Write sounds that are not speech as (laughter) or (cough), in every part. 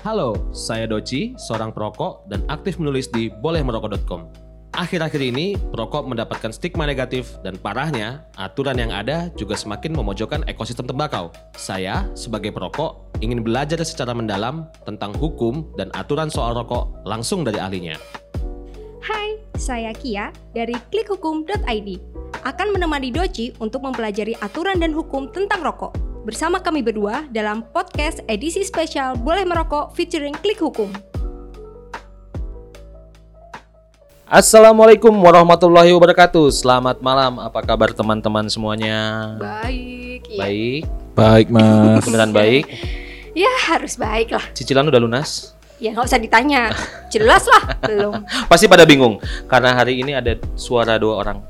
Halo, saya Doci, seorang perokok dan aktif menulis di bolehmerokok.com. Akhir-akhir ini, perokok mendapatkan stigma negatif dan parahnya, aturan yang ada juga semakin memojokkan ekosistem tembakau. Saya, sebagai perokok, ingin belajar secara mendalam tentang hukum dan aturan soal rokok langsung dari ahlinya. Hai, saya Kia dari klikhukum.id. Akan menemani Doci untuk mempelajari aturan dan hukum tentang rokok. Bersama kami berdua dalam podcast edisi spesial Boleh Merokok featuring Klik Hukum. Assalamualaikum warahmatullahi wabarakatuh. Selamat malam. Apa kabar teman-teman semuanya? Baik, iya. Baik. Baik mas. Beneran baik. (laughs) Ya harus baik lah. Cicilan udah lunas? Ya nggak usah ditanya. Jelas lah, (laughs) belum. Pasti pada bingung karena hari ini ada suara dua orang.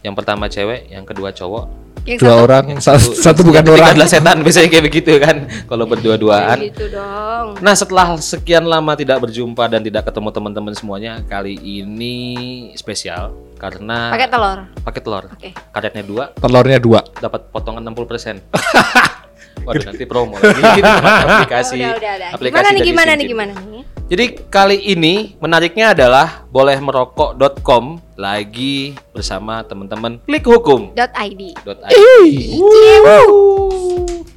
Yang pertama cewek, yang kedua cowok. Yang Dua satu- orang, sa- satu bukan yang ketiga orang. adalah setan biasanya kayak begitu kan kalau berdua-duaan. Gitu dong. Nah setelah sekian lama tidak berjumpa dan tidak ketemu teman-teman semuanya kali ini spesial karena Pakai telur. pakai telur. Oke. Karetnya dua Telurnya dua. dapat potongan 60 (laughs) Waduh nanti promo lagi (laughs) Ini aplikasi udah, udah, udah. aplikasi Gimana nih, gimana nih, gimana nih? Jadi kali ini menariknya adalah bolehmerokok.com lagi bersama teman-teman klik hukum. .id.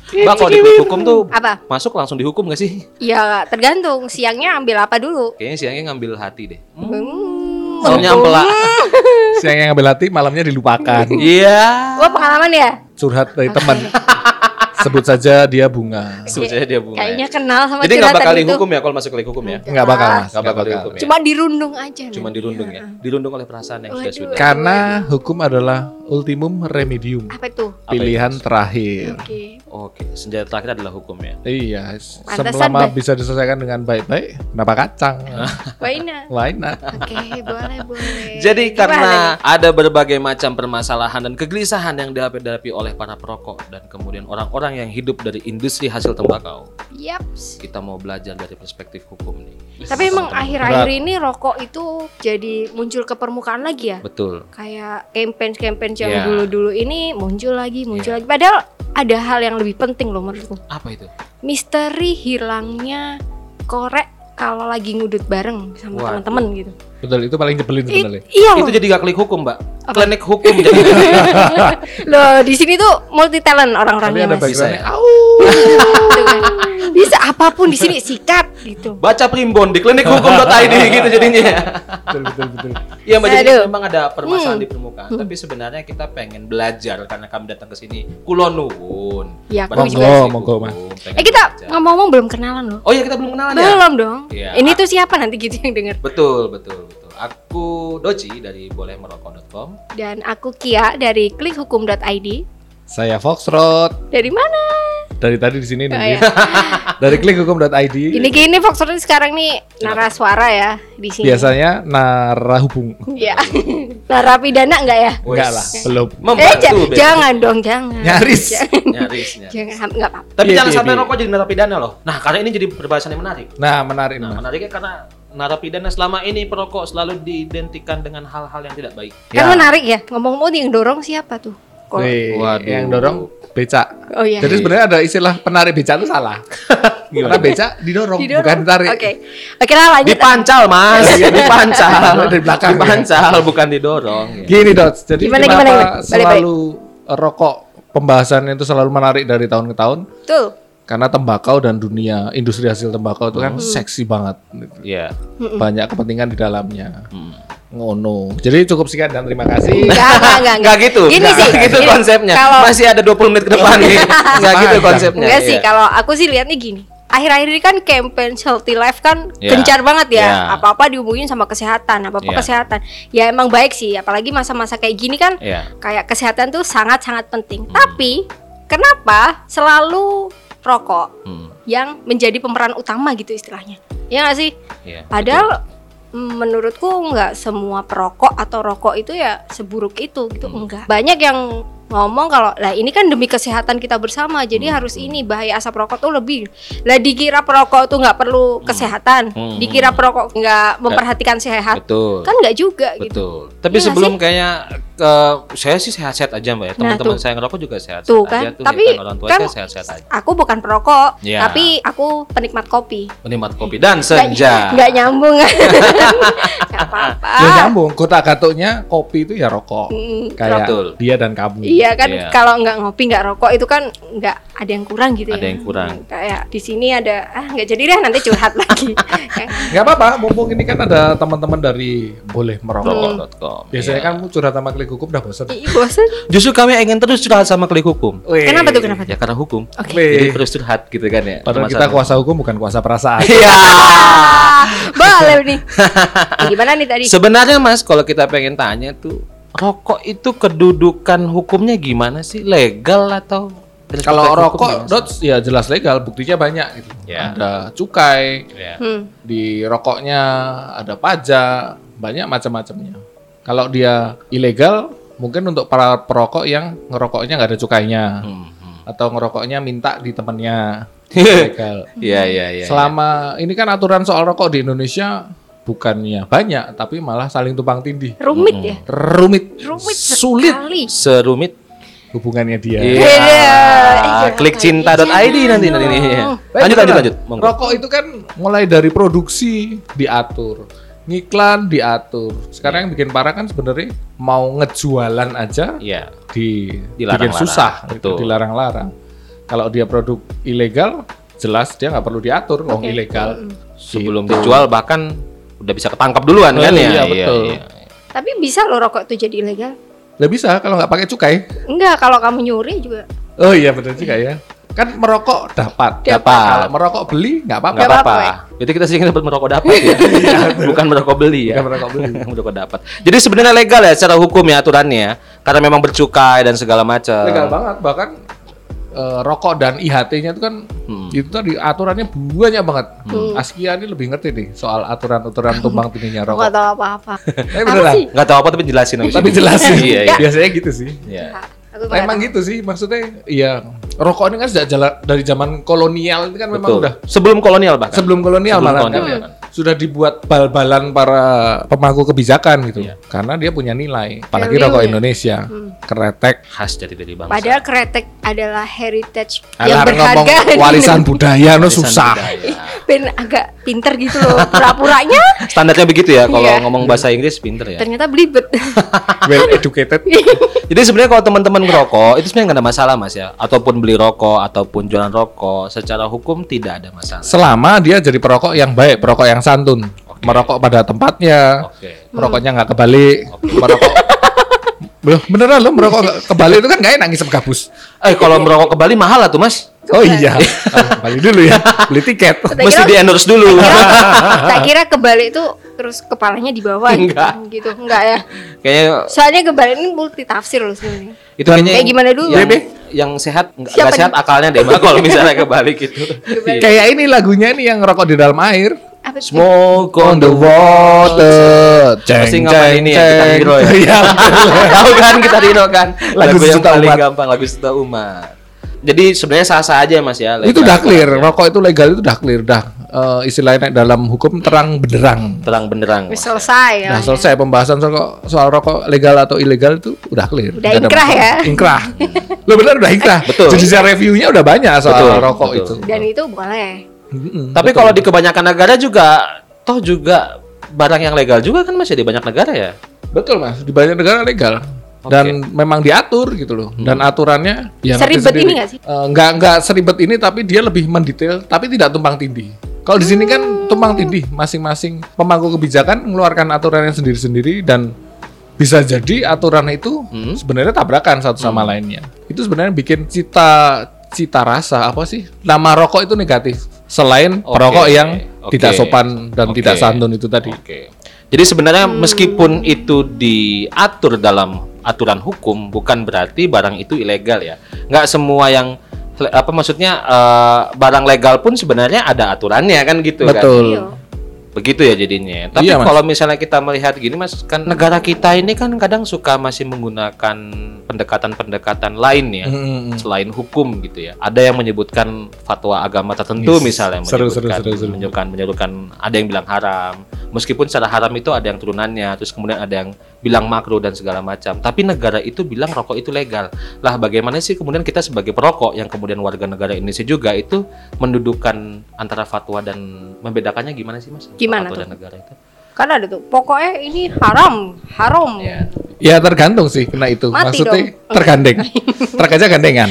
Mbak kalau di klik hukum tuh Apa? masuk langsung dihukum gak sih? Ya tergantung siangnya ambil apa dulu. Kayaknya siangnya ngambil hati deh. Hmm. Malamnya ampela. Siang yang ngambil hati, malamnya dilupakan. Iya. Wah pengalaman ya? Curhat dari teman. (laughs) Sebut saja dia bunga. Sebetulnya dia bunga. Kayaknya ya. kenal sama Jadi nggak bakal itu. dihukum ya kalau masuk klik hukum ya? Nggak bakal. Nggak bakal dihukum ya? Cuma dirundung aja. Cuma dirundung ya? Dirundung oleh perasaan yang sudah sudah. Karena hukum adalah ultimum remedium. Apa itu? Apa Pilihan itu? terakhir. Oke. Oke, senjata terakhir adalah hukum ya. Iya, selama bisa diselesaikan dengan baik-baik, kenapa kacang? (laughs) Waina. Lainnya. Oke, boleh, boleh. Jadi Gimana karena nih? ada berbagai macam permasalahan dan kegelisahan yang dihadapi oleh para perokok dan kemudian orang-orang yang hidup dari industri hasil tembakau, Yaps. kita mau belajar dari perspektif hukum nih. Tapi emang akhir-akhir ini rokok itu jadi muncul ke permukaan lagi ya? betul. Kayak campaign-campaign yang Ya. dulu-dulu ini muncul lagi, muncul Ya. lagi. Padahal ada hal yang lebih penting loh menurutku. Apa itu? Misteri hilangnya korek kalau lagi ngudut bareng sama teman-teman gitu. Betul, itu paling nyebelin sebenarnya. iya. Itu jadi gak klik hukum, Mbak. Apa? Klinik hukum jadi. (laughs) Loh, di sini tuh multi talent Tapi orang-orangnya ada Mas. backgroundnya. Bisa ya? Au. Gitu kan. Bisa apa pun di sini sikat gitu. Baca primbon di klinikhukum.id (laughs) gitu jadinya. Betul, betul, betul. Iya, Mbak. Jadi memang ada permasalahan Hmm. di permukaan, tapi sebenarnya kita pengen belajar karena kami datang ke sini. Kulon nuwun. Ya, Monggo, hukum, Mas. Eh kita ngomong-ngomong belum kenalan loh. Oh iya kita belum kenalan ya? Belum dong. Iya. Ini tuh siapa nanti gitu yang denger. Betul, betul, betul. Aku Doci dari bolehmerokok.com. Dan aku Kia dari klikhukum.id. Saya Foxtrot. Dari mana? Dari tadi di sini Oh, nih. ya. (laughs) Dari klikhukum.id. Gini-gini Foxtrot sekarang nih naraswara ya di sini. Biasanya narahubung. (laughs) Ya. Narapidana enggak ya? Enggak lah, belum. Eh, Membantu ja- Beb. jangan dong, jangan. Nyaris. (laughs) Jangan, Nyaris, nyaris. jangan enggak apa-apa. Tapi Iya, jangan iya, sampai iya. rokok jadi narapidana loh. Nah, karena ini jadi perbahasan yang menarik. Nah, menarik Nah, menariknya karena narapidana selama ini perokok selalu diidentikan dengan hal-hal yang tidak baik. Kan menarik ya. Ngomong-ngomong yang dorong siapa tuh? Wih, Waduh. yang dorong becak. Oh iya. Jadi sebenarnya ada istilah penarik becak itu salah. (laughs) Karena becak didorong, Didorong. bukan ditarik. Oke. Oke lah lanjut. Dipancal, Mas. (laughs) Iya, dipancal. Dari belakang, ya. Dipancal, bukan didorong. ya. Gini, Dot. Jadi Gimana, kenapa gimana, gimana? Balik, selalu rokok pembahasan itu selalu menarik dari tahun ke tahun? Tuh. Karena tembakau dan dunia industri hasil tembakau itu kan Hmm. seksi banget. Iya. Banyak kepentingan di dalamnya. Hmm. Ngono. Jadi cukup sekian dan terima kasih. Enggak, enggak, enggak. Enggak gitu. Gini Nggak sih. gitu gini. konsepnya. Kalau Masih ada 20 menit ke depan nih. (laughs) Enggak gitu konsepnya. enggak sih, iya. kalau aku sih lihatnya gini. Akhir-akhir ini kan campaign healthy life kan Ya. gencar banget ya. Ya. Apa-apa dihubungin sama kesehatan, apa-apa Ya. kesehatan. Ya emang baik sih, apalagi masa-masa kayak gini kan Iya. kayak kesehatan tuh sangat-sangat penting. Tapi kenapa selalu rokok Hmm. yang menjadi pemeran utama gitu istilahnya? Ya nggak sih? Iya. Padahal mm, menurutku nggak semua perokok atau rokok itu ya seburuk itu gitu Hmm. enggak. Banyak yang ngomong kalau lah ini kan demi kesehatan kita bersama Hmm. jadi harus ini bahaya asap rokok tuh lebih lah dikira perokok tuh nggak perlu kesehatan Hmm. dikira perokok nggak memperhatikan sehat Betul. kan nggak juga gitu Betul. Tapi Iya nggak sebelum kayaknya ke saya sih sehat-sehat aja mbak ya. Nah, Teman-teman tuh. saya ngerokok juga sehat. Tuh, aja kan. tuh. Tapi ya kan, orang tua kan- saya sehat-sehat aja. aku bukan perokok Iya. tapi aku penikmat kopi Menikmat kopi dan senja. nggak nyambung (laughs) nggak apa-apa Ya nyambung, kota gatuknya kopi itu ya rokok. Mm, Kayak Betul. dia dan kamu. Iya kan Iya. kalau nggak ngopi nggak rokok itu kan nggak ada yang kurang gitu Ada ya. yang kurang. Kayak di sini ada ah nggak jadi deh nanti curhat (laughs) lagi. Nggak apa-apa, mumpung ini kan ada teman-teman dari boleh merokok. Rokok.com. Biasanya Iya. kan curhat sama klik hukum udah bosan. Ih, bosen. Justru kami ingin terus curhat sama klik hukum. Kenapa tuh kenapa? Ya karena hukum. Oke. Weh. Jadi terus curhat gitu kan ya. Padahal kita kuasa hukum bukan kuasa perasaan. (laughs) Iya. (laughs) Boleh nih. Ya, gimana nih tadi? Sebenarnya Mas, kalau kita pengen tanya tuh, rokok itu kedudukan hukumnya gimana sih? Legal atau Kalau rokok, dots ya jelas legal, buktinya banyak gitu. Ya. Ada cukai, Ya. Hmm. di rokoknya ada pajak, banyak macam-macamnya. Kalau dia ilegal, mungkin untuk para perokok yang ngerokoknya nggak ada cukainya, Hmm, hmm. atau ngerokoknya minta di temennya, (laughs) ilegal. Iya, iya, iya. Selama ini kan aturan soal rokok di Indonesia bukannya banyak, tapi malah saling tumpang tindih, Rumit ya. rumit, Rumit sulit sekali. serumit hubungannya dia. Iya. Iya. Eh, Klik cinta.id nanti nanti. Baik, Lanjut lanjut lanjut. Monggo. Rokok itu kan mulai dari produksi diatur, ngiklan diatur. Sekarang yang bikin parah kan sebenarnya mau ngejualan aja Iya. di Dilarang-larang. bikin susah, gitu, Betul. dilarang-larang. Kalau dia produk ilegal, jelas dia nggak perlu diatur, wong Oke. ilegal. Sebelum Gitu. dijual bahkan udah bisa ketangkap duluan Oh, kan ya? iya, betul. Tapi bisa loh rokok itu jadi ilegal. Nggak bisa kalau nggak pakai cukai. Enggak, kalau kamu nyuri juga. Oh iya benar juga ya. Kan merokok dapat. Dapat. Kalau merokok beli nggak apa-apa. Nggak apa-apa. apa-apa, Jadi kita sih dapat merokok dapat ya. Bukan merokok beli ya. Bukan merokok beli. (laughs) merokok dapat. Jadi sebenarnya legal ya secara hukum ya aturannya karena memang bercukai dan segala macam. Legal banget bahkan eh, rokok dan IHT-nya itu kan Hmm. itu tadi aturannya banyak banget. Askia ini lebih ngerti nih soal aturan-aturan tumpang tindihnya Nggak rokok. tahu apa-apa. (laughs) Tapi Apa beneran. sih? Nggak tahu apa tapi jelasin Tapi jelasin. (laughs) Iya, iya. Biasanya gitu sih. Iya. Nggak Emang gitu sih maksudnya iya rokok ini kan sejak jala- dari zaman kolonial itu kan memang Betul. udah Sebelum kolonial bahkan. sebelum kolonial Sebelum malah kolonial, kan, kan. Sudah dibuat bal-balan para pemangku kebijakan gitu Iya. karena dia punya nilai apalagi Value rokok ya. Indonesia Hmm. keretek khas jadi dari bangsa. Padahal kretek adalah heritage yang Alar ngomong berharga. (laughs) warisan budaya no susah budaya. Ben agak pinter gitu loh. Pura-puranya (laughs) Standarnya begitu ya kalau Iya. ngomong bahasa Inggris pinter ya. ternyata belibet. (laughs) well educated Jadi sebenarnya kalau teman-teman ngerokok itu sebenarnya nggak ada masalah mas ya, ataupun beli rokok ataupun jualan rokok, secara hukum tidak ada masalah. selama dia jadi perokok yang baik perokok yang santun merokok pada tempatnya Oke. merokoknya nggak kebalik merokok Loh, beneran loh merokok kebalik itu kan nggak enak ngisep gabus Eh kalau merokok ke Bali mahal lah tuh mas, oh iya Ah, balik dulu ya beli tiket Tak mesti kira- di endorse dulu. tak kira kebalik itu terus kepalanya di bawah gitu. Enggak. gitu. Enggak ya. Kayaknya Soalnya kebalik ini multi tafsir loh sebenarnya. itu kayaknya Kayak yang- gimana dulu? Yang, Bebe? yang sehat nggak Siapa nggak sehat akalnya deh, kalau misalnya kebalik itu. kayak ini lagunya ini yang ngerokok di dalam air? Smoke on the water Pasti ngapain ini ya, kita hero ya. (laughs) Iya, Tahu kan kita Dino kan Lagu lagu, yang paling umat. gampang lagu sejuta umat. Jadi sebenarnya sah-sah aja Mas ya. itu legal udah clear aja. rokok itu legal itu udah clear dah Eh, istilahnya dalam hukum terang benderang Terang benderang. Mas. selesai ya. Nah selesai pembahasan soal, soal rokok legal atau ilegal itu udah clear. Udah inkrah ya? Inkrah. Lo benar udah inkrah. Betul. Jadi secara reviewnya udah banyak soal Betul, rokok betul. itu. Dan itu boleh. Tapi kalau di kebanyakan negara juga toh juga barang yang legal juga kan masih di banyak negara ya. betul mas, di banyak negara legal. Dan memang diatur gitu loh. Dan aturannya ya Seribet sendiri. ini nggak sih? Eh, nggak nggak seribet ini tapi dia lebih mendetail tapi tidak tumpang tindih. Kalau di sini kan tumpang tindih masing-masing pemangku kebijakan mengeluarkan aturannya sendiri-sendiri dan bisa jadi aturan itu Hmm. sebenarnya tabrakan satu sama lainnya. Itu sebenarnya bikin cita cita rasa apa sih? Nama rokok itu negatif selain Oke, perokok yang oke. tidak sopan dan Oke. tidak santun itu tadi. Oke. Jadi sebenarnya meskipun itu diatur dalam aturan hukum bukan berarti barang itu ilegal ya. Nggak semua yang apa maksudnya eh, barang legal pun sebenarnya ada aturannya kan gitu kan. Betul. Iya. Begitu ya jadinya. Tapi Iya, kalau misalnya kita melihat gini Mas, kan negara kita ini kan kadang suka masih menggunakan pendekatan-pendekatan lain ya. Mm-mm. Selain hukum gitu ya. Ada yang menyebutkan fatwa agama tertentu Yes. misalnya Seru, seru, seru, seru. menyebutkan menyebutkan ada yang bilang haram. Meskipun secara haram itu ada yang turunannya, terus kemudian ada yang bilang makruh dan segala macam. Tapi negara itu bilang rokok itu legal. Lah bagaimana sih kemudian kita sebagai perokok yang kemudian warga negara Indonesia juga itu mendudukan antara fatwa dan membedakannya gimana sih Mas? Gimana fatwa tuh? dan negara itu? Kan ada tuh, pokoknya ini haram, haram. Ya. Ya tergantung sih kena itu. Mati Maksudnya dong. tergandeng. (laughs) Truk aja gandengan.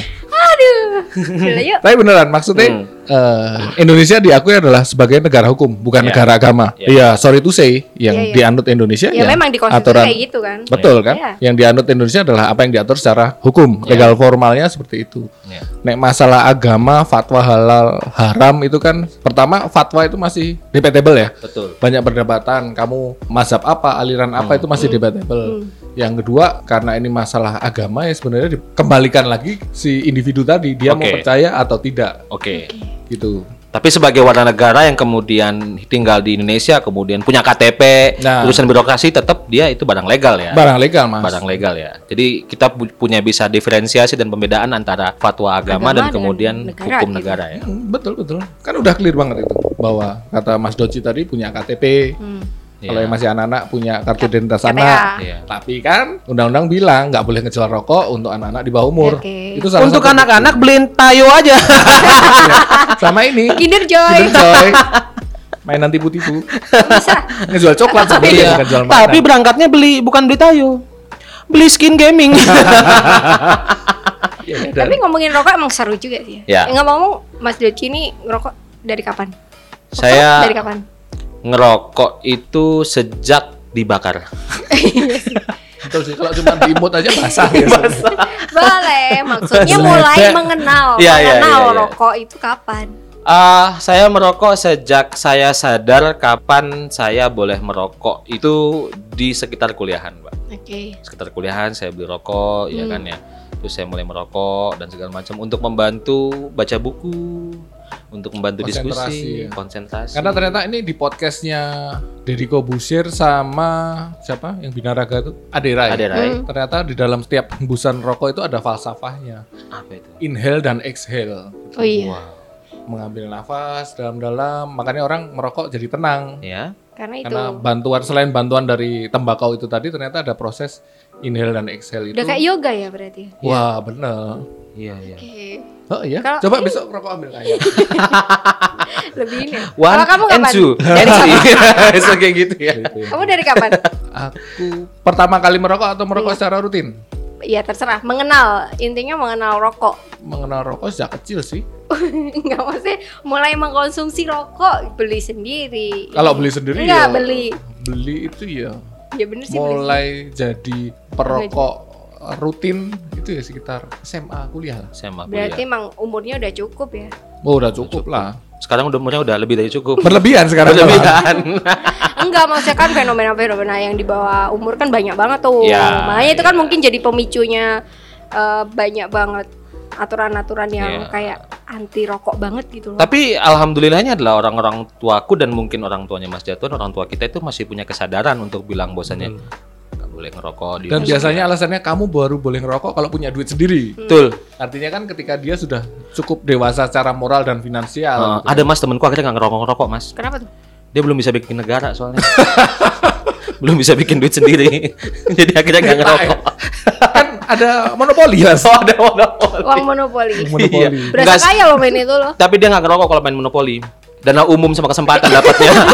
Gila, yuk. Tapi beneran maksudnya eh, Indonesia diakui adalah sebagai negara hukum, bukan Ya. negara agama. Ya. Iya, sorry to say, yang Iya, iya. dianut Indonesia Ya, memang di aturan kayak gitu kan. Betul kan? Iya. Yang dianut Indonesia adalah apa yang diatur secara hukum, legal formalnya seperti itu. Ya. Nek masalah agama, fatwa halal, haram itu kan pertama fatwa itu masih debatable ya. Betul. Banyak perdebatan, kamu mazhab apa, aliran apa itu masih debatable. Yang kedua, karena ini masalah agama ya sebenarnya dikembalikan lagi si individu tadi dia mau Oke. percaya atau tidak Oke. gitu. Tapi sebagai warga negara yang kemudian tinggal di Indonesia, kemudian punya KTP, Nah. urusan birokrasi tetap dia itu barang legal ya. Barang legal, Mas. Barang legal ya. Jadi kita pu- punya bisa diferensiasi dan pembedaan antara fatwa agama, Agama dan dan kemudian negara hukum gitu. negara ya. Hmm, betul betul. Kan udah clear banget itu bahwa kata Mas Doci tadi punya KTP. Hmm. Kalau Iya. yang masih anak-anak punya kartu identitas anak. Iya. Tapi kan undang-undang bilang nggak boleh ngejual rokok untuk anak-anak di bawah umur. Oke. Itu salah Untuk anak-anak beliin tayo aja. (laughs) sama ini. Kinder Joy. Kinder Joy. Mainan tipu-tipu. Bisa. Ngejual coklat sebenarnya Iya. bukan jual mainan. Tapi berangkatnya beli bukan beli tayo. Beli skin gaming. (laughs) Iya, dan- Tapi ngomongin rokok emang seru juga sih. Ya. Ya. ngomong Mas Doci ini ngerokok dari kapan? Rokok Saya dari kapan? Ngerokok itu sejak dibakar. betul sih kalau cuma di imut aja basah biasanya. Boleh, maksudnya mulai mengenal, iya, mengenal iya, iya. rokok itu kapan? Ah, saya merokok sejak saya sadar kapan saya boleh merokok itu di sekitar kuliahan, Mbak. Oke. Sekitar kuliahan saya beli rokok, ya Hmm. kan ya. Terus saya mulai merokok dan segala macam untuk membantu baca buku, untuk membantu Konsentrasi, diskusi, ya. konsentrasi. Karena ternyata ini di podcastnya Deddy Kobusir sama siapa yang binaraga itu Aderai. Aderai. Hmm. Ternyata di dalam setiap hembusan rokok itu ada falsafahnya. apa itu? Inhale dan exhale. Oh iya. Wah, Mengambil nafas dalam-dalam, makanya orang merokok jadi tenang. ya. Karena itu Karena bantuan selain bantuan dari tembakau itu tadi ternyata ada proses inhale dan exhale itu. udah kayak yoga ya berarti. Wah, bener. Iya, iya. Oke. Oh iya. Kalau- Coba besok rokok ambil kayak. (laughs) Lebih ini. One Kalau kamu kapan? and two. (laughs) Kayak gitu ya. Gitu. Kamu dari kapan? Aku pertama kali merokok atau merokok secara rutin? Iya terserah. Mengenal, intinya mengenal rokok. Mengenal rokok sejak kecil sih. (laughs) Enggak maksudnya mulai mengkonsumsi rokok beli sendiri. Kalau beli sendiri Enggak ya beli. Beli itu ya Ya bener sih mulai jadi perokok rutin itu ya sekitar SMA kuliah lah. Saya mah Berarti kuliah. emang umurnya udah cukup ya. Oh, udah cukup lah. Sekarang udah umurnya udah lebih dari cukup. Berlebihan sekarang. Berlebihan. (laughs) Enggak, maksudnya kan fenomena-fenomena yang di bawah umur kan banyak banget tuh. Ya, Makanya itu kan ya. mungkin jadi pemicunya eh, banyak banget aturan-aturan yang Ya. kayak anti rokok banget gitu loh. Tapi alhamdulillahnya adalah orang-orang tuaku dan mungkin orang tuanya Mas Jatun, orang tua kita itu masih punya kesadaran untuk bilang bahwasannya nggak boleh ngerokok di Dan biasanya alasannya kamu baru boleh ngerokok kalau punya duit sendiri. betul. Artinya kan ketika dia sudah cukup dewasa secara moral dan finansial. Eh, gitu. ada Mas temenku akhirnya nggak ngerokok ngerokok Mas. Kenapa tuh? Dia belum bisa bikin negara soalnya. (laughs) belum bisa bikin duit sendiri. (laughs) Jadi akhirnya nggak ngerokok. kan ada monopoli lah. Oh, ada monopoli. Uang monopoli. monopoli. Berasa Enggak, kaya loh main itu loh. Tapi dia nggak ngerokok kalau main monopoli. Dana umum sama kesempatan dapatnya. (laughs)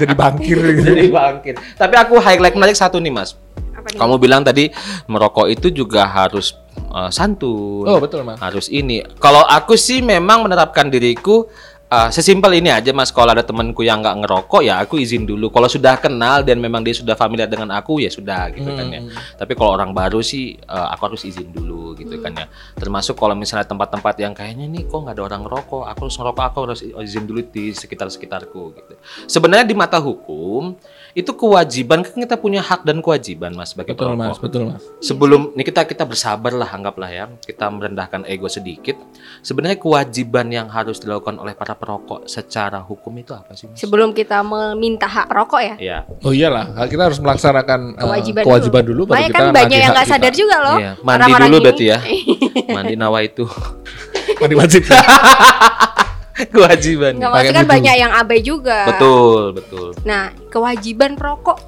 Jadi bangkir gitu. Jadi bangkit. Tapi aku highlight menarik satu nih Mas. Apa nih? Kamu bilang tadi merokok itu juga harus eh, santun. Oh, betul, Mas. Harus ini. Kalau aku sih memang menerapkan diriku eh, sesimpel ini aja Mas. Kalau ada temanku yang nggak ngerokok ya aku izin dulu. Kalau sudah kenal dan memang dia sudah familiar dengan aku ya sudah gitu kan ya. Tapi kalau orang baru sih eh, aku harus izin dulu gitu kan ya. Termasuk kalau misalnya tempat-tempat yang kayaknya nih kok nggak ada orang ngerokok, aku harus ngerokok, aku harus izin dulu di sekitar-sekitarku gitu. Sebenarnya di mata hukum itu kewajiban kan kita punya hak dan kewajiban Mas sebagai Betul perokok mas, betul mas. sebelum ini kita kita bersabar lah anggaplah ya kita merendahkan ego sedikit sebenarnya kewajiban yang harus dilakukan oleh para perokok secara hukum itu apa sih? Mas? Sebelum kita meminta hak perokok ya. Iya. Oh iyalah, kita harus melaksanakan Kewajiban, kewajiban dulu, baru Makanya kita kan banyak yang nggak kita. sadar juga loh. Iya. Mandi dulu ini. berarti ya. (laughs) Mandi nawa itu Mandi wajib. (laughs) (laughs) kewajiban. Nggak Pakai maksudnya kan banyak yang abai juga. Betul, betul. Nah, kewajiban perokok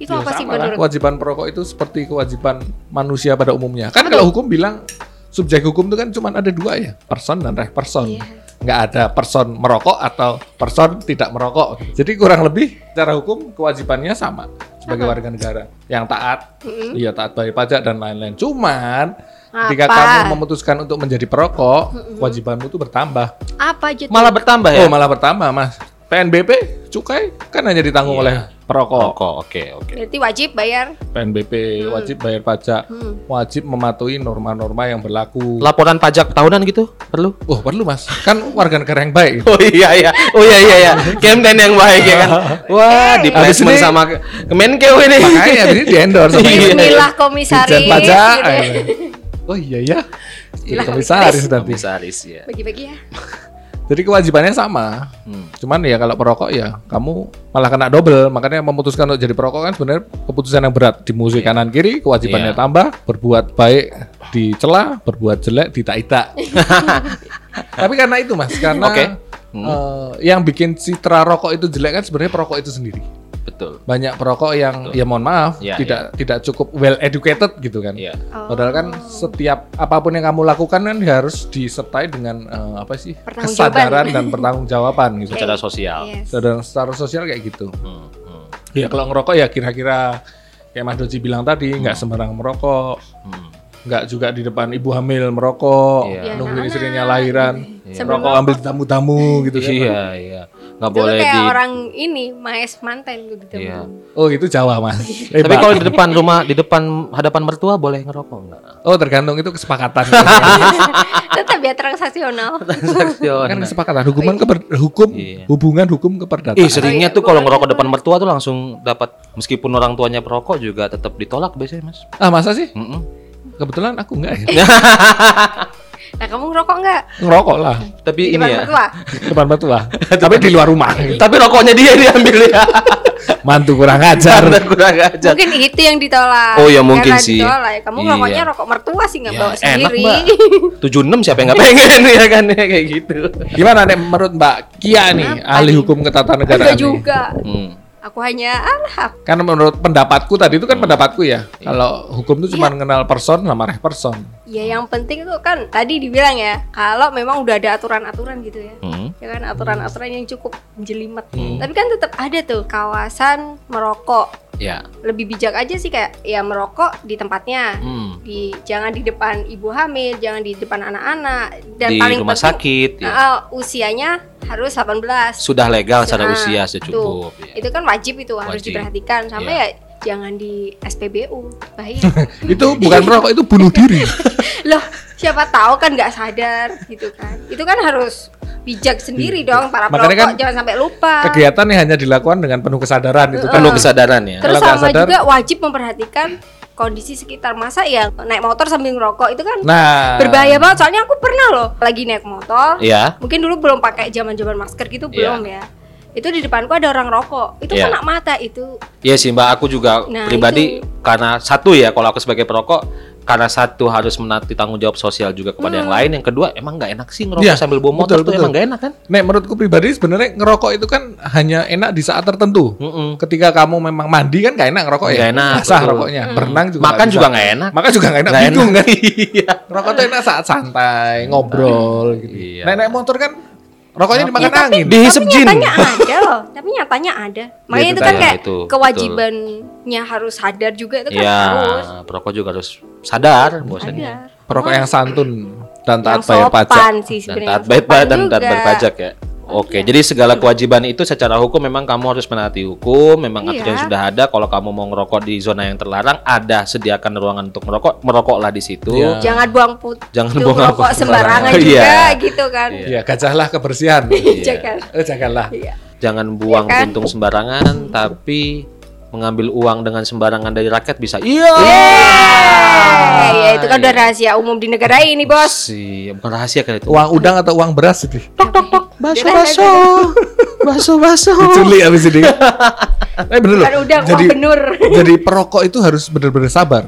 itu Ya, apa sih lah. menurut? Kewajiban perokok itu seperti kewajiban manusia pada umumnya. Kan kalau hukum bilang subjek hukum itu kan cuma ada dua ya, person dan reh person. Iya. Nggak ada person merokok atau person tidak merokok. Jadi kurang lebih secara hukum kewajibannya sama sebagai warga negara yang taat, iya taat bayar pajak dan lain-lain. Cuman ketika Apa? kamu memutuskan untuk menjadi perokok, kewajibanmu itu bertambah. Apa aja tuh? Malah bertambah ya? Oh malah bertambah mas. PNBP cukai kan hanya ditanggung Iya. oleh perokok. Rokok, oke, oke. Berarti wajib bayar. PNBP wajib bayar pajak, Hmm. wajib mematuhi norma-norma yang berlaku. Laporan pajak tahunan gitu perlu? Oh perlu mas, kan warga negara yang baik. (laughs) Oh iya iya, oh iya iya iya, Kemden yang baik ya kan. (laughs) Wah, di Habis placement ini- sama Kemenkeu ini. Makanya ini di endorse sama Iya. ini. Bismillah komisaris. Dirjen pajak. gitu ya. Oh iya ya. Bismillah, Komisaris nanti. Komisaris ya. Bagi-bagi ya. (laughs) Jadi kewajibannya sama. Hmm. Cuman ya kalau perokok ya kamu malah kena double. Makanya memutuskan untuk jadi perokok kan sebenarnya keputusan yang berat. Di musik kanan kiri kewajibannya Iya. tambah. Berbuat baik dicela, berbuat jelek dita-ita. (laughs) Tapi karena itu mas, karena Oke. Hmm. eh, yang bikin citra rokok itu jelek kan sebenarnya perokok itu sendiri. Betul. Banyak perokok yang ya mohon maaf Iya, tidak tidak cukup well educated gitu kan. Iya. Oh. Padahal kan setiap apa pun yang kamu lakukan kan harus disertai dengan eh, apa sih kesadaran dan pertanggungjawaban gitu. Secara sosial. Yes. Secara, secara sosial kayak gitu. Hmm, hmm, Ya kalau ngerokok ya kira-kira kayak Mas Doci bilang tadi nggak sembarang merokok, hmm. nggak juga di depan ibu hamil merokok, Iya. Ya, nunggu anak-anak. istrinya lahiran, Sebelum merokok ambil tamu-tamu gitu kan. Iya iya. Nggak boleh kayak di. orang ini, maes manten gitu. Iya. Oh itu Jawa mas. Tapi Hebat. kalau di depan rumah, di depan hadapan mertua boleh ngerokok nggak? Oh tergantung itu kesepakatan. (laughs) Tetap ya transaksional. Transaksional. kan kesepakatan hukuman keper- hukum Iya. hubungan hukum keperdataan. Ih seringnya tuh kalau ngerokok depan mertua tuh langsung dapat meskipun orang tuanya perokok juga tetap ditolak biasanya mas. Ah masa sih? Mm-mm. Kebetulan aku enggak ya. (laughs) (laughs) Nah, kamu ngerokok nggak? Ngerokok lah Tapi Di ini depan ya. mertua? depan mertua. (laughs) Tapi di luar rumah. (laughs) Tapi rokoknya dia diambil ya. (laughs) Mantu kurang ajar. Karena kurang ajar. Mungkin itu yang ditolak. Oh, ya mungkin Karena sih. Ditolak. ya. Kamu Iya. ngerokoknya rokok mertua sih nggak Ya, bawa enak sendiri. mbak. 76 siapa yang nggak pengen ya kan ya kayak gitu. Gimana nih menurut Mbak Kia nih, ahli hukum ketatanegaraan Enggak nih? juga. Hmm. Aku hanya alah. Kan menurut pendapatku tadi itu kan Hmm. pendapatku ya. Iya. Kalau hukum itu cuma kenal person sama reh person. Ya yang penting itu kan tadi dibilang ya, kalau memang udah ada aturan-aturan gitu ya. Hmm. Ya kan aturan-aturan yang cukup jelimet. Tapi kan tetap ada tuh kawasan merokok. Ya. Lebih bijak aja sih kayak ya merokok di tempatnya. Hmm. Di jangan di depan ibu hamil, jangan di depan anak-anak dan Di paling rumah penting sakit ya. uh, usianya harus 18. Sudah legal secara Nah, usia sudah cukup. ya. Itu kan wajib itu harus Wajib. diperhatikan sama Iya. ya jangan di SPBU. Bahaya. (laughs) Itu bukan (laughs) merokok, itu bunuh diri. Loh, siapa tahu kan nggak sadar gitu kan. Itu kan harus bijak sendiri dong para Makanya perokok kan jangan sampai lupa. Kegiatan yang hanya dilakukan dengan penuh kesadaran itu kan. Perlu kesadaran ya. Terus Kalau sama sadar- juga wajib memperhatikan kondisi sekitar masa ya naik motor sambil ngerokok itu kan Nah, berbahaya banget. Soalnya aku pernah loh lagi naik motor. Iya. Mungkin dulu belum pakai zaman-zaman masker gitu Iya. belum ya. Itu di depanku ada orang rokok. Itu Iya. kena mata itu. Iya sih Mbak, aku juga Nah, pribadi karena satu ya kalau aku sebagai perokok karena satu harus menanti tanggung jawab sosial juga kepada yang lain, yang kedua emang nggak enak sih ngerokok Iya, sambil bawa motor betul, tuh betul. emang nggak enak kan? Nek menurutku pribadi sebenarnya ngerokok itu kan hanya enak di saat tertentu. Mm-mm. Ketika kamu memang mandi kan gak enak ngerokok ya. Nggak enak, Basah betul. rokoknya. Berenang juga Makan nggak juga nggak enak. Makan juga gak enak. Nggak bingung kan. (laughs) Iya. Rokok tuh enak saat santai, ngobrol gitu. Iya. Nek naik motor kan rokoknya dimakan Ya, tapi- angin. Dihisap Tapi jin. nyatanya ada loh. Tapi nyatanya ada. Makanya itu itu kan kayak Itu, kewajibannya harus sadar juga itu kan Iya, harus. perokok juga harus sadar bahwasannya. Perokok yang santun dan taat bayar pajak. sih Dan taat bayar dan taat juga. bayar pajak ya. Oke, jadi segala kewajiban itu secara hukum memang kamu harus menaati hukum, memang Iya. aturan sudah ada. Kalau kamu mau ngerokok di zona yang terlarang, ada sediakan ruangan untuk merokok, merokoklah di situ. Iya. Jangan buang put Jangan buang rokok sembarangan Iya. juga gitu kan. Iya, gajahlah kebersihan. (laughs) Jangan. Eh, janganlah. Iya. Jangan buang Iya kan? puntung sembarangan, tapi mengambil uang dengan sembarangan dari rakyat bisa. Iya. Eh, ya itu kan udah rahasia umum di negara ini, Bos. Sih, bukan rahasia kan itu. Uang udang atau uang beras itu? Baso baso. Baso baso. Diculi habis ini. (laughs) Eh bener loh. Udang, uang Jadi benur. (laughs) jadi perokok itu harus benar-benar sabar.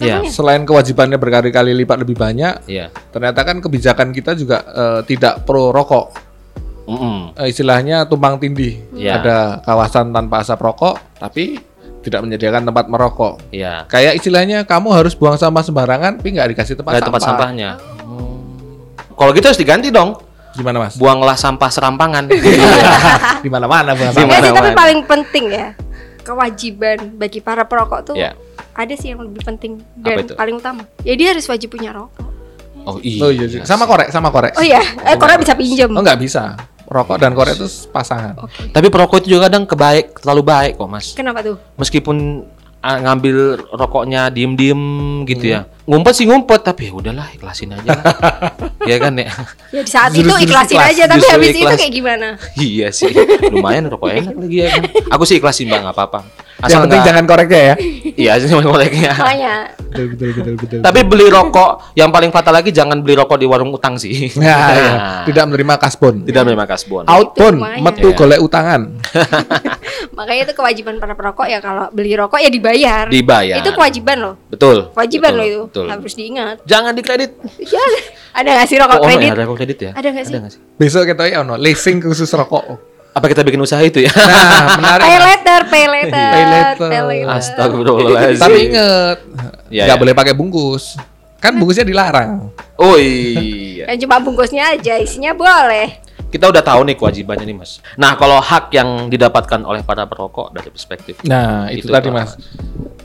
Iya. Selain kewajibannya berkali-kali lipat lebih banyak, Iya. ternyata kan kebijakan kita juga eh, tidak pro rokok. Mm-mm. Eh, istilahnya tumpang tindih. Iya. Ada kawasan tanpa asap rokok, tapi tidak menyediakan tempat merokok. Iya. Kayak istilahnya kamu harus buang sampah sembarangan, tapi nggak dikasih tempat sampah. tempat sampahnya. Kalau gitu harus diganti dong. Gimana mas? Buanglah sampah serampangan. (laughs) Di mana-mana buang sampah. Sih, tapi paling penting ya kewajiban bagi para perokok tuh Iya. ada sih yang lebih penting dan paling utama. Ya dia harus wajib punya rokok. Oh iya. Oh iya, iya. sama korek, sama korek. Oh iya, eh Korea bisa pinjem. Oh nggak bisa. Rokok dan korek itu pasangan. Tapi perokok itu juga kadang kebaik, terlalu baik kok mas. Kenapa tuh? Meskipun ah, ngambil rokoknya diem-diem gitu ya. Hmm. Ngumpet sih ngumpet, tapi ya udahlah ikhlasin aja lah. (laughs) Iya kan ya. Ya di saat Justru- itu ikhlasin ikhlas. aja, tapi habis itu ikhlas. kayak gimana? iya sih. Lumayan rokok enak lagi ya kan. Aku sih ikhlasin bang, nggak apa-apa. Yang penting nggak- jangan koreknya ya. (laughs) Iya sih koreknya. Makanya betul, betul, betul, betul. Tapi beli rokok yang paling fatal lagi jangan beli rokok di warung utang sih. (laughs) Nah, iya. tidak menerima kasbon. Tidak menerima kasbon. Lumayan. metu Iya. golek utangan. (laughs) makanya itu kewajiban para perokok ya kalau beli rokok ya dibayar. Dibayar. Itu kewajiban loh. Betul. Kewajiban betul, loh itu. Betul. Harus diingat. Jangan dikredit. Ya, ada nggak sih rokok Oh, kredit? ya, ada rokok kredit ya? Ada nggak sih? nggak sih? Besok kita ya ono leasing khusus rokok. Apa kita bikin usaha itu ya? Nah, menarik. Pay later, pay later, Pay later. Astagfirullahaladzim. Tapi inget, Iya, nggak iya. boleh pakai bungkus. Kan bungkusnya dilarang. Oh iya. Yang cuma bungkusnya aja, isinya boleh. Kita udah tahu nih kewajibannya nih mas. Nah kalau hak yang didapatkan oleh para perokok dari perspektif. Nah, itu, Itu tadi? Mas.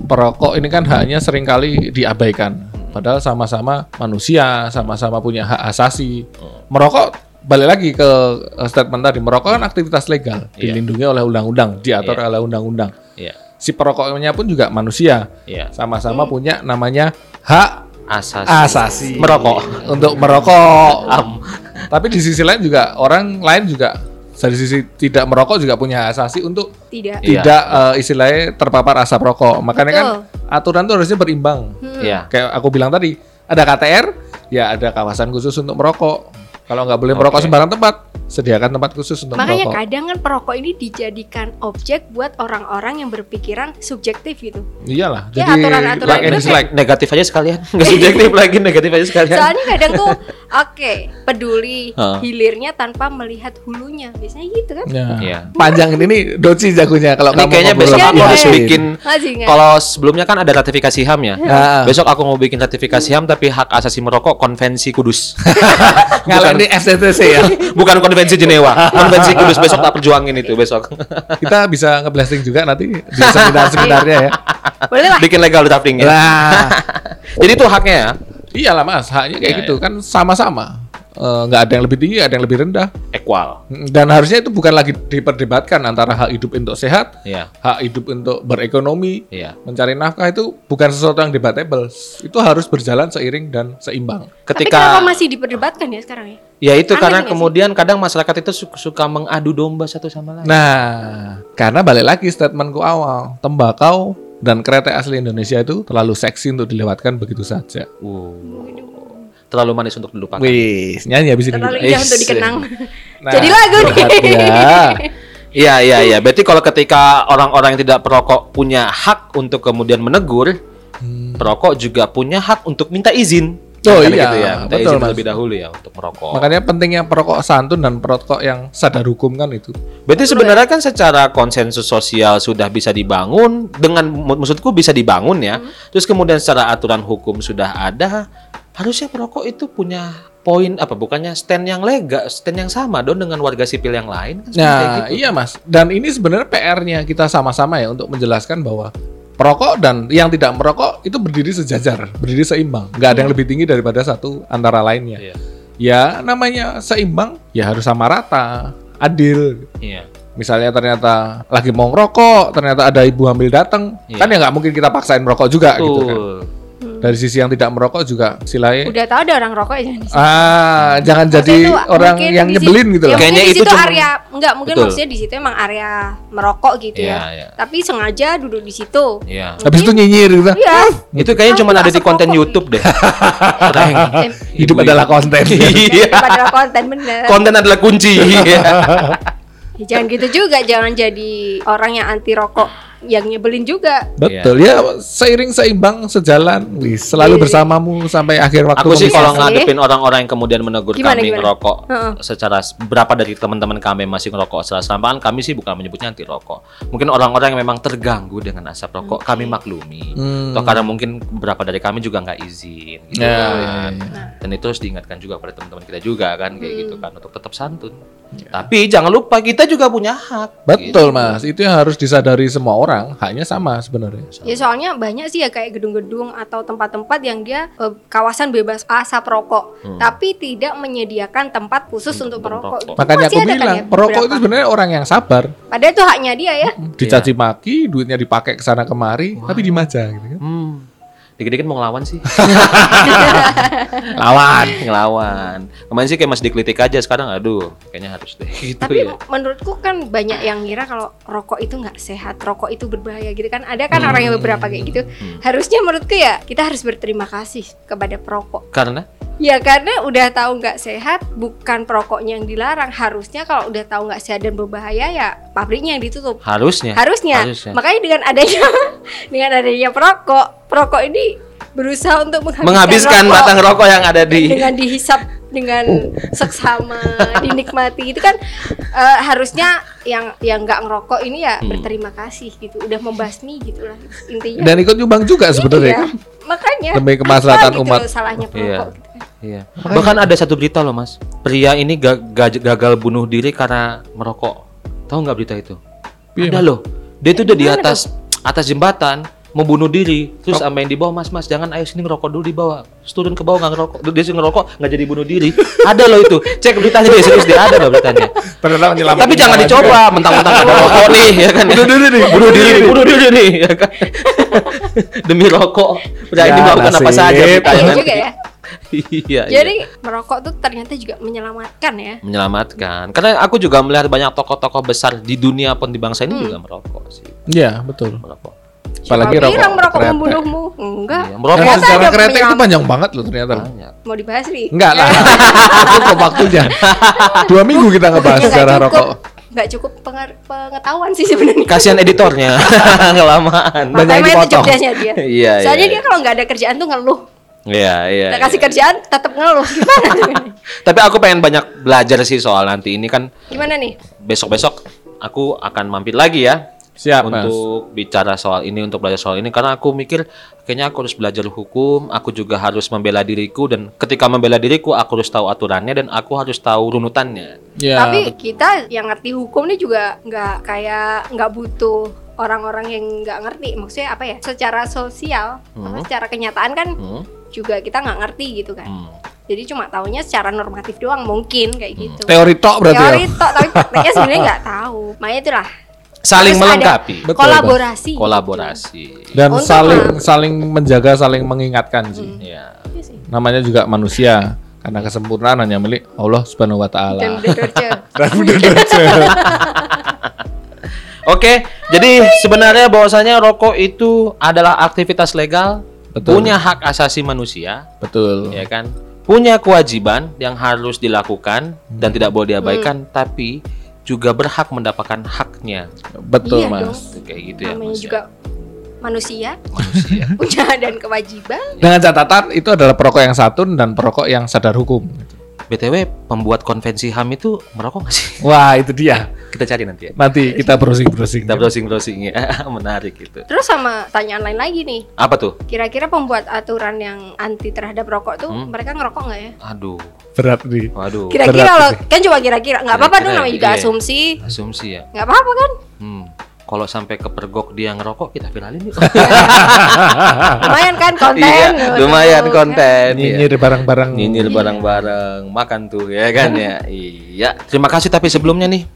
Perokok ini kan haknya sering kali diabaikan. Padahal sama-sama manusia, sama-sama punya hak asasi. Merokok balik lagi ke eh, statement tadi, merokok kan aktivitas legal, Iya. dilindungi oleh undang-undang, diatur Iya. oleh undang-undang. Iya. Si perokoknya pun juga manusia, Iya. sama-sama punya namanya hak Asasi. asasi Merokok. untuk merokok. (laughs) Am. Tapi di sisi lain juga orang lain juga dari sisi tidak merokok juga punya hak asasi untuk Tidak. Iya. tidak eh, istilahnya terpapar asap rokok. Makanya kan Betul. aturan tuh harusnya berimbang. Iya. Kayak aku bilang tadi, ada KTR, ya ada kawasan khusus untuk merokok. Kalau nggak boleh merokok sembarang tempat, sediakan tempat khusus untuk Makanya merokok. kadang kan perokok ini dijadikan objek buat orang-orang yang berpikiran subjektif gitu. Iyalah, Ya, jadi aturan-aturan like itu dislike. Negatif aja sekalian. (laughs) Nggak subjektif lagi, negatif aja sekalian. Soalnya kadang tuh (laughs) oke, peduli Heeh. hilirnya tanpa melihat hulunya. Biasanya gitu kan? Ya. Iya. Panjang ini nih Doci jagonya kalau Ini kamu kayaknya besok aku Iya, harus iya. bikin Masih nggak? Kalau sebelumnya kan ada ratifikasi HAM ya. Nah. Besok aku mau bikin ratifikasi HAM tapi hak asasi merokok konvensi Kudus. Ngalah di FTTC ya. (laughs) Bukan konvensi Jenewa, konvensi Kudus besok tak perjuangin itu besok. (laughs) Kita bisa ngeblasting juga nanti di seminar-seminarnya ya. Boleh lah. Bikin legal draftingnya. Nah, Jadi itu haknya ya. iyalah Mas, haknya kayak Iya, gitu kan sama-sama. Eh, nggak ada yang lebih tinggi, ada yang lebih rendah. Equal. Dan harusnya itu bukan lagi diperdebatkan antara hak hidup untuk sehat, Iya. hak hidup untuk berekonomi, Iya. mencari nafkah itu bukan sesuatu yang debatable. Itu harus berjalan seiring dan seimbang. Tapi kenapa Ketika masih diperdebatkan ya sekarang ya? ya itu Aneh karena nggak sih? kemudian kadang masyarakat itu su- suka mengadu domba satu sama lain. Nah, karena balik lagi statementku awal, tembakau dan kereta asli Indonesia itu terlalu seksi untuk dilewatkan begitu saja. Wow. Terlalu manis untuk dilupakan. Wih, nyanyi habis ini. Terlalu indah untuk dikenang. Nah, Jadi lagu nih. ya. (laughs) Iya iya iya. Berarti kalau ketika orang-orang yang tidak perokok punya hak untuk kemudian menegur, perokok juga punya hak untuk minta izin. Oh, Kan iya, gitu ya. Minta betul, izin Mas. terlebih dahulu ya untuk merokok. Makanya pentingnya perokok santun dan perokok yang sadar hukum kan itu. Berarti sebenarnya kan secara konsensus sosial sudah bisa dibangun dengan mak- maksudku bisa dibangun ya. Terus kemudian secara aturan hukum sudah ada, harusnya perokok itu punya poin apa bukannya stand yang lega, stand yang sama dong dengan warga sipil yang lain kan Nah, gitu. iya Mas. Dan ini sebenarnya PR-nya kita sama-sama ya untuk menjelaskan bahwa perokok dan yang tidak merokok itu berdiri sejajar, berdiri seimbang. Nggak ada yang lebih tinggi daripada satu antara lainnya. Iya. Ya namanya seimbang, ya harus sama rata, adil. Iya. Misalnya ternyata lagi mau ngerokok, ternyata ada ibu hamil datang, Iya. kan ya nggak mungkin kita paksain merokok juga gitu kan. Dari sisi yang tidak merokok juga silai Udah tahu ada orang rokok ya jangan di situ. ah jangan Maksudnya jadi itu orang mungkin yang nyebelin gitu ya. Kayaknya mungkin itu cuma- area enggak mungkin Betul. maksudnya di situ emang area merokok gitu Iya, ya. iya. Tapi sengaja duduk di situ. Iya. Habis itu nyinyir gitu. Iya. Itu kayaknya cuma ada di konten rokok. YouTube deh. (laughs) Eh, Hidup Ibu-ibu. adalah konten. Iya. Padahal konten bener. Konten adalah kunci. (laughs) Ya, jangan gitu juga, jangan jadi orang yang anti rokok yang nyebelin juga. Betul ya seiring seimbang sejalan wih, selalu Iya. bersamamu sampai akhir waktu. Aku sih kalau ngadepin orang-orang yang kemudian menegur Gimana, kami gimana? ngerokok Heeh. secara berapa dari teman-teman kami masih ngerokok secara sampaikan kami sih bukan menyebutnya anti rokok. Mungkin orang-orang yang memang terganggu dengan asap rokok kami maklumi. Hmm. Atau karena mungkin beberapa dari kami juga nggak izin gitu Ya, kan. ya, ya. Dan itu harus diingatkan juga pada teman-teman kita juga kan kayak Hmm. gitu kan untuk tetap santun. Tapi jangan lupa kita juga punya hak. Betul mas, itu yang harus disadari semua orang. Haknya sama sebenarnya. Ya soalnya banyak sih ya kayak gedung-gedung atau tempat-tempat yang dia eh, kawasan bebas asap rokok, tapi tidak menyediakan tempat khusus untuk merokok. merokok. Makanya aku kan bilang, ya perokok itu sebenarnya orang yang sabar. Padahal itu haknya dia ya. Dicaci maki, duitnya dipakai ke sana kemari, tapi dimaja gitu kan. Hmm. Dikit-dikit mau ngelawan sih. (laughs) Lawan. ngelawan. Kemarin sih kayak masih dikritik aja sekarang aduh kayaknya harus deh (laughs) gitu Tapi ya. menurutku kan banyak yang ngira kalau rokok itu nggak sehat, rokok itu berbahaya gitu kan. Ada kan orang yang beberapa kayak gitu. Harusnya menurutku ya kita harus berterima kasih kepada perokok. Karena Ya karena udah tahu nggak sehat, bukan perokoknya yang dilarang. Harusnya kalau udah tahu nggak sehat dan berbahaya ya pabriknya yang ditutup. harusnya Harusnya. Harusnya. Makanya dengan adanya (laughs) dengan adanya perokok, perokok ini berusaha untuk menghabiskan, menghabiskan rokok batang rokok yang ada di dengan dihisap dengan seksama, (laughs) dinikmati itu kan eh, harusnya yang yang nggak ngerokok ini ya Hmm. berterima kasih gitu, udah membasmi gitulah intinya. Dan ikut nyumbang juga sebenarnya Iya. kan. Makanya Demi kemaslahatan gitu umat. salahnya perokok Iya. gitu kan. Iya. Bahkan ada satu berita loh mas, pria ini ga- ga- gagal bunuh diri karena merokok. Tahu nggak berita itu? Iya, ada loh. Dia tuh udah di atas atas jembatan mau bunuh diri, terus sama yang di bawah mas mas jangan ayo sini ngerokok dulu di bawah, terus turun ke bawah nggak ngerokok, dia sih ngerokok nggak jadi bunuh diri, (laughs) ada loh itu, cek beritanya deh serius dia ada loh beritanya. Tapi jangan dicoba, mentang-mentang ada rokok nih, ya kan? Bunuh diri nih, bunuh diri, bunuh diri nih, ya kan? (laughs) Demi rokok, pria ini melakukan apa saja (laughs) Iya beritanya juga ya. Iya. Jadi merokok tuh ternyata juga menyelamatkan ya. menyelamatkan. Karena aku juga melihat banyak tokoh-tokoh besar di dunia pun di bangsa ini juga merokok sih, Iya, betul. merokok. Apalagi Siapa rokok bilang merokok kretek. membunuhmu? Enggak. Iya, merokok Karena Ternyata secara kretek itu panjang banget loh ternyata. banyak. Mau dibahas nih? Enggak lah. (laughs) Cukup waktunya. Dua minggu kita ngebahas Ya, sejarah cukup. rokok. Nggak cukup pengetahuan sih sebenarnya. Kasihan editornya, (laughs) (laughs) kelamaan. Banyak Makanya yang dipotong. dia. Iya, Soalnya iya. dia kalau nggak ada kerjaan tuh ngeluh. Iya, iya. Kita kasih iya. kerjaan tetap ngeluh. Gimana tuh? Tapi aku pengen banyak belajar sih soal nanti ini kan Gimana nih? besok-besok aku akan mampir lagi ya Siap, Mas. untuk bicara soal ini untuk belajar soal ini karena aku mikir kayaknya aku harus belajar hukum aku juga harus membela diriku dan ketika membela diriku aku harus tahu aturannya dan aku harus tahu runutannya Ya, Tapi kita yang ngerti hukum nih juga nggak kayak nggak butuh orang-orang yang nggak ngerti. Maksudnya apa ya? Secara sosial, apa, secara kenyataan kan Hmm? juga kita nggak ngerti gitu kan. Hmm. Jadi cuma taunya secara normatif doang mungkin kayak gitu. teori tok berarti Teori ya. tok, tapi prakteknya sebenarnya nggak tahu. Makanya itulah saling ada melengkapi Betul, kolaborasi. kolaborasi Dan Untuk saling apa? saling menjaga, saling mengingatkan sih. ya Iya sih. Namanya juga manusia. Karena kesempurnaan hanya milik Allah Subhanahu wa Dan taala. Dorce. (laughs) (laughs) Oke, jadi sebenarnya bahwasanya rokok itu adalah aktivitas legal, Betul. punya hak asasi manusia, Betul. ya kan? Punya kewajiban yang harus dilakukan dan tidak boleh diabaikan, tapi juga berhak mendapatkan haknya. Betul, Iya Mas. Kayak gitu ya, Namanya ya. juga manusia manusia. (laughs) punya dan kewajiban. Dengan catatan itu adalah perokok yang santun dan perokok yang sadar hukum. BTW, pembuat konvensi HAM itu merokok nggak sih? Wah, itu dia. (laughs) Kita cari nanti ya. Nanti kita browsing-browsing. Kita browsing-browsing ya. (laughs) Menarik gitu. Terus sama tanyaan lain lagi nih. Apa tuh? Kira-kira pembuat aturan yang anti terhadap rokok tuh Hmm. mereka ngerokok nggak ya? Aduh. Berat nih. Waduh. Kira-kira loh, kan cuma kira-kira. Nggak apa-apa dong namanya ya, juga iya. asumsi. Asumsi ya. Nggak apa-apa kan? Hmm. Kalau sampai kepergok dia ngerokok, kita viralin yuk. (laughs) Lumayan kan konten. Iya, Waduh, lumayan kan? konten. iya. Nyinyir barang-barang. Nyinyir bareng-bareng, makan tuh ya kan ya. Iya. Terima kasih tapi sebelumnya nih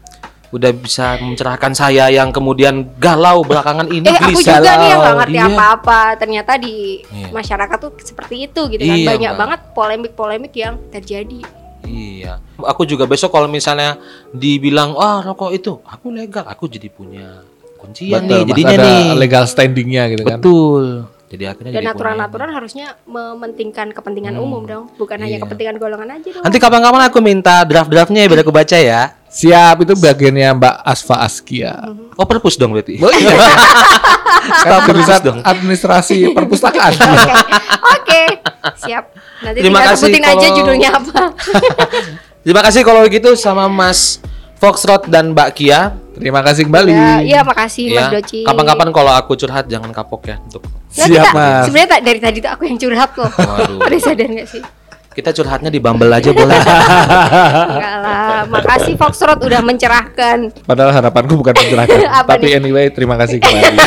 udah bisa mencerahkan saya yang kemudian galau belakangan ini Eh aku juga nih yang gak ngerti Iya. apa-apa. Ternyata di Iya. masyarakat tuh seperti itu gitu kan. Iya, Banyak Mbak. banget polemik-polemik yang terjadi. Iya. Aku juga besok kalau misalnya dibilang, "Wah, rokok itu aku legal." Aku jadi punya kuncian Betul, nih jadinya ada nih. legal standingnya gitu kan. Betul. Jadi akhirnya Dan jadi aturan-aturan harusnya mementingkan kepentingan umum dong, bukan hanya Iya. kepentingan golongan aja dong. Nanti kapan-kapan aku minta draft-draftnya biar aku baca ya. Siap itu bagiannya Mbak Asfa Askia. Oh, perpus dong berarti. Oh iya. (laughs) kan perpus jurusan dong. (laughs) administrasi perpustakaan. (laughs) Oke, Oke, siap. Nanti Terima tinggal kasih sebutin aja kalau- judulnya apa. Terima kasih kalau gitu sama Mas Foxtrot dan Mbak Kia. Terima kasih kembali. ya, iya makasih Mas Ya, Doci. kapan-kapan kalau aku curhat jangan kapok ya untuk Nggak, Siap, kita- Mas. Sebenarnya tak- dari tadi tuh aku yang curhat loh. Waduh. Udah sadar gak sih? kita curhatnya di Bumble aja boleh. (laughs) Enggak lah. Makasih Foxtrot udah mencerahkan. Padahal harapanku bukan mencerahkan. (laughs) Tapi nih? anyway, terima kasih kembali.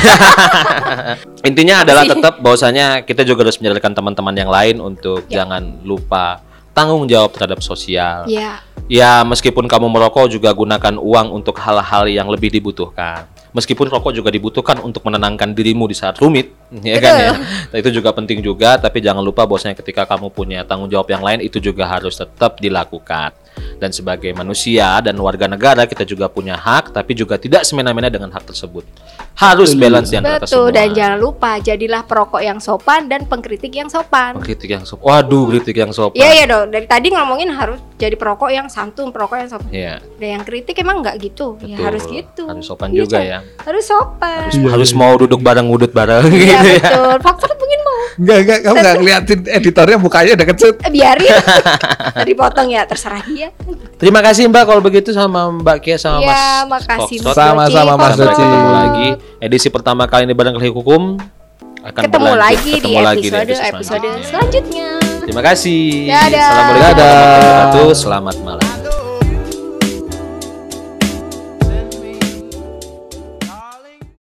(laughs) Intinya adalah tetap bahwasanya kita juga harus menyadarkan teman-teman yang lain untuk Ya. jangan lupa tanggung jawab terhadap sosial. Iya. Ya, meskipun kamu merokok juga gunakan uang untuk hal-hal yang lebih dibutuhkan. Meskipun rokok juga dibutuhkan untuk menenangkan dirimu di saat rumit, (laughs) ya kan ya. Nah, itu juga penting juga, tapi jangan lupa bahwasanya ketika kamu punya tanggung jawab yang lain itu juga harus tetap dilakukan. Dan sebagai manusia dan warga negara kita juga punya hak, tapi juga tidak semena-mena dengan hak tersebut. Harus balance di antara Betul semua. dan jangan lupa jadilah perokok yang sopan dan pengkritik yang sopan. kritik yang sopan. Waduh, kritik yang sopan. Iya iya dong. Dari tadi ngomongin harus jadi perokok yang santun, perokok yang sopan. Iya, Dan yang kritik emang nggak gitu. Ya betul. harus gitu. Harus sopan Iya, juga Cak. ya. Harus sopan. Harus, harus mau duduk bareng ngudut bareng Iya gitu ya. betul. Faktor mungkin mau. Enggak, enggak, kamu enggak ngeliatin editornya mukanya udah kecut. Eh, biarin. Tadi potong ya terserah dia. Terima kasih Mbak kalau begitu sama Mbak Kia sama Iya, Mas makasih Foxtrot. Mas Sama-sama, Doci, Mas Sampai Doci. ketemu lagi edisi pertama kali ini bareng Klik Hukum akan Ketemu berlanjut. lagi di Ketemu lagi episode episode selanjutnya. selanjutnya. Terima kasih. Dadah. Assalamualaikum Dadah. warahmatullahi wabarakatuh. Selamat malam.